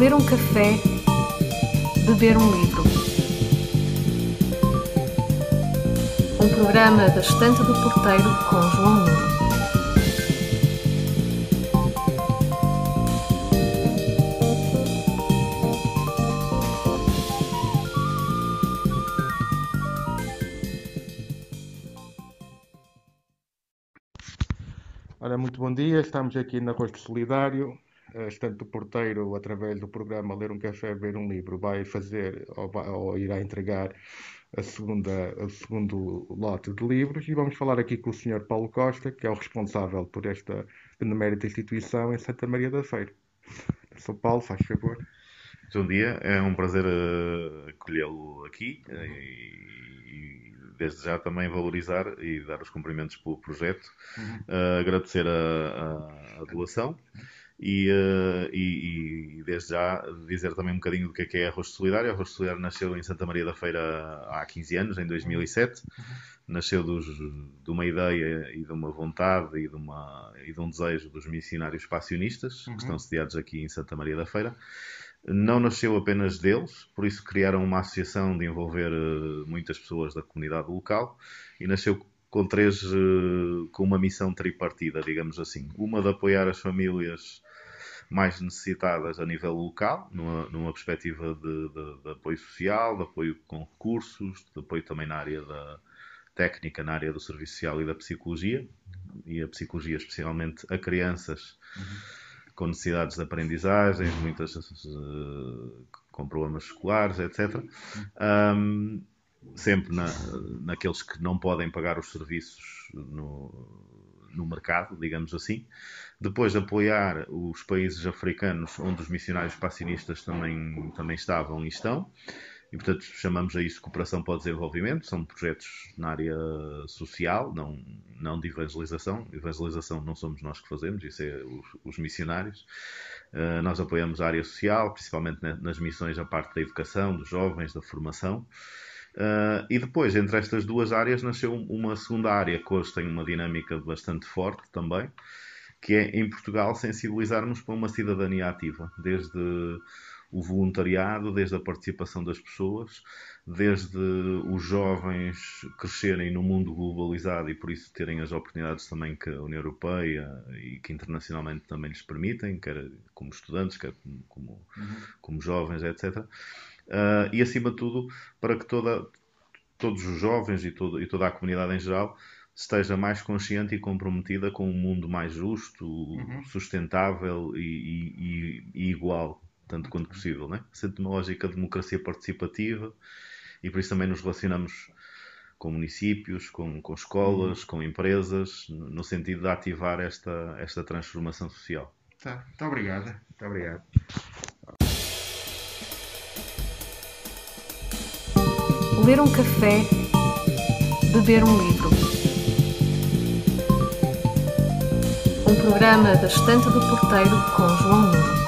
Ler um café, beber um livro. Um programa da Estante do Porteiro com João Nuno. Ora, muito bom dia. Estamos aqui na Rosto Solidário. A Estante do Porteiro, através do programa Ler um Café, Ver um Livro, vai fazer ou, vai, ou irá entregar a segunda, o segundo lote de livros e vamos falar aqui com o Sr. Paulo Costa, que é o responsável por esta benemérita instituição em Santa Maria da Feira. São Paulo, faz favor. Bom dia, é um prazer uh, acolhê-lo aqui uh, e, e, desde já também valorizar e dar os cumprimentos pelo projeto, uhum. uh, agradecer a, a, a doação e, uh, e, e, desde já dizer também um bocadinho do que é, que é Arroz Solidário. Arroz Solidário nasceu em Santa Maria da Feira há 15 anos, em 2007. Uhum. Nasceu dos, de uma ideia e de uma vontade e de, uma, e de um desejo dos missionários passionistas, uhum. que estão sediados aqui em Santa Maria da Feira. Não nasceu apenas deles, por isso criaram uma associação de envolver uh, muitas pessoas da comunidade local e nasceu com três, uh, com uma missão tripartida, digamos assim. Uma de apoiar as famílias mais necessitadas a nível local, numa, numa perspectiva de, de, de, apoio social, de apoio com recursos, de apoio também na área da técnica, na área do serviço social e da psicologia, e a psicologia especialmente a crianças uhum. com necessidades de aprendizagem, muitas uh, com problemas escolares, etc. Um, sempre na, naqueles que não podem pagar os serviços no, no mercado, digamos assim. Depois apoiar os países africanos onde os missionários passionistas também, também estavam e estão. E, portanto, chamamos a isso cooperação para o desenvolvimento. São projetos na área social, não, não de evangelização. Evangelização não somos nós que fazemos, isso é os, os missionários. Uh, nós apoiamos a área social, principalmente nas missões a parte da educação, dos jovens, da formação. Uh, e depois, entre estas duas áreas, nasceu uma segunda área que hoje tem uma dinâmica bastante forte também, que é em Portugal sensibilizarmos para uma cidadania ativa, desde o voluntariado, desde a participação das pessoas, desde os jovens crescerem no mundo globalizado e por isso terem as oportunidades também que a União Europeia e que internacionalmente também lhes permitem, quer como estudantes, quer como, como, uhum. como jovens, etc. Uh, e acima de tudo para que toda, todos os jovens e, todo, e toda a comunidade em geral esteja mais consciente e comprometida com um mundo mais justo, uhum. sustentável e, e, e, igual, tanto quanto possível. Né? Sendo uma lógica de democracia participativa e por isso também nos relacionamos com municípios, com, com escolas, uhum. com empresas, no sentido de ativar esta, esta transformação social. Tá, muito. Muito obrigado. Ler um café, beber um livro. Um programa da Estante do Porteiro com João Nuno.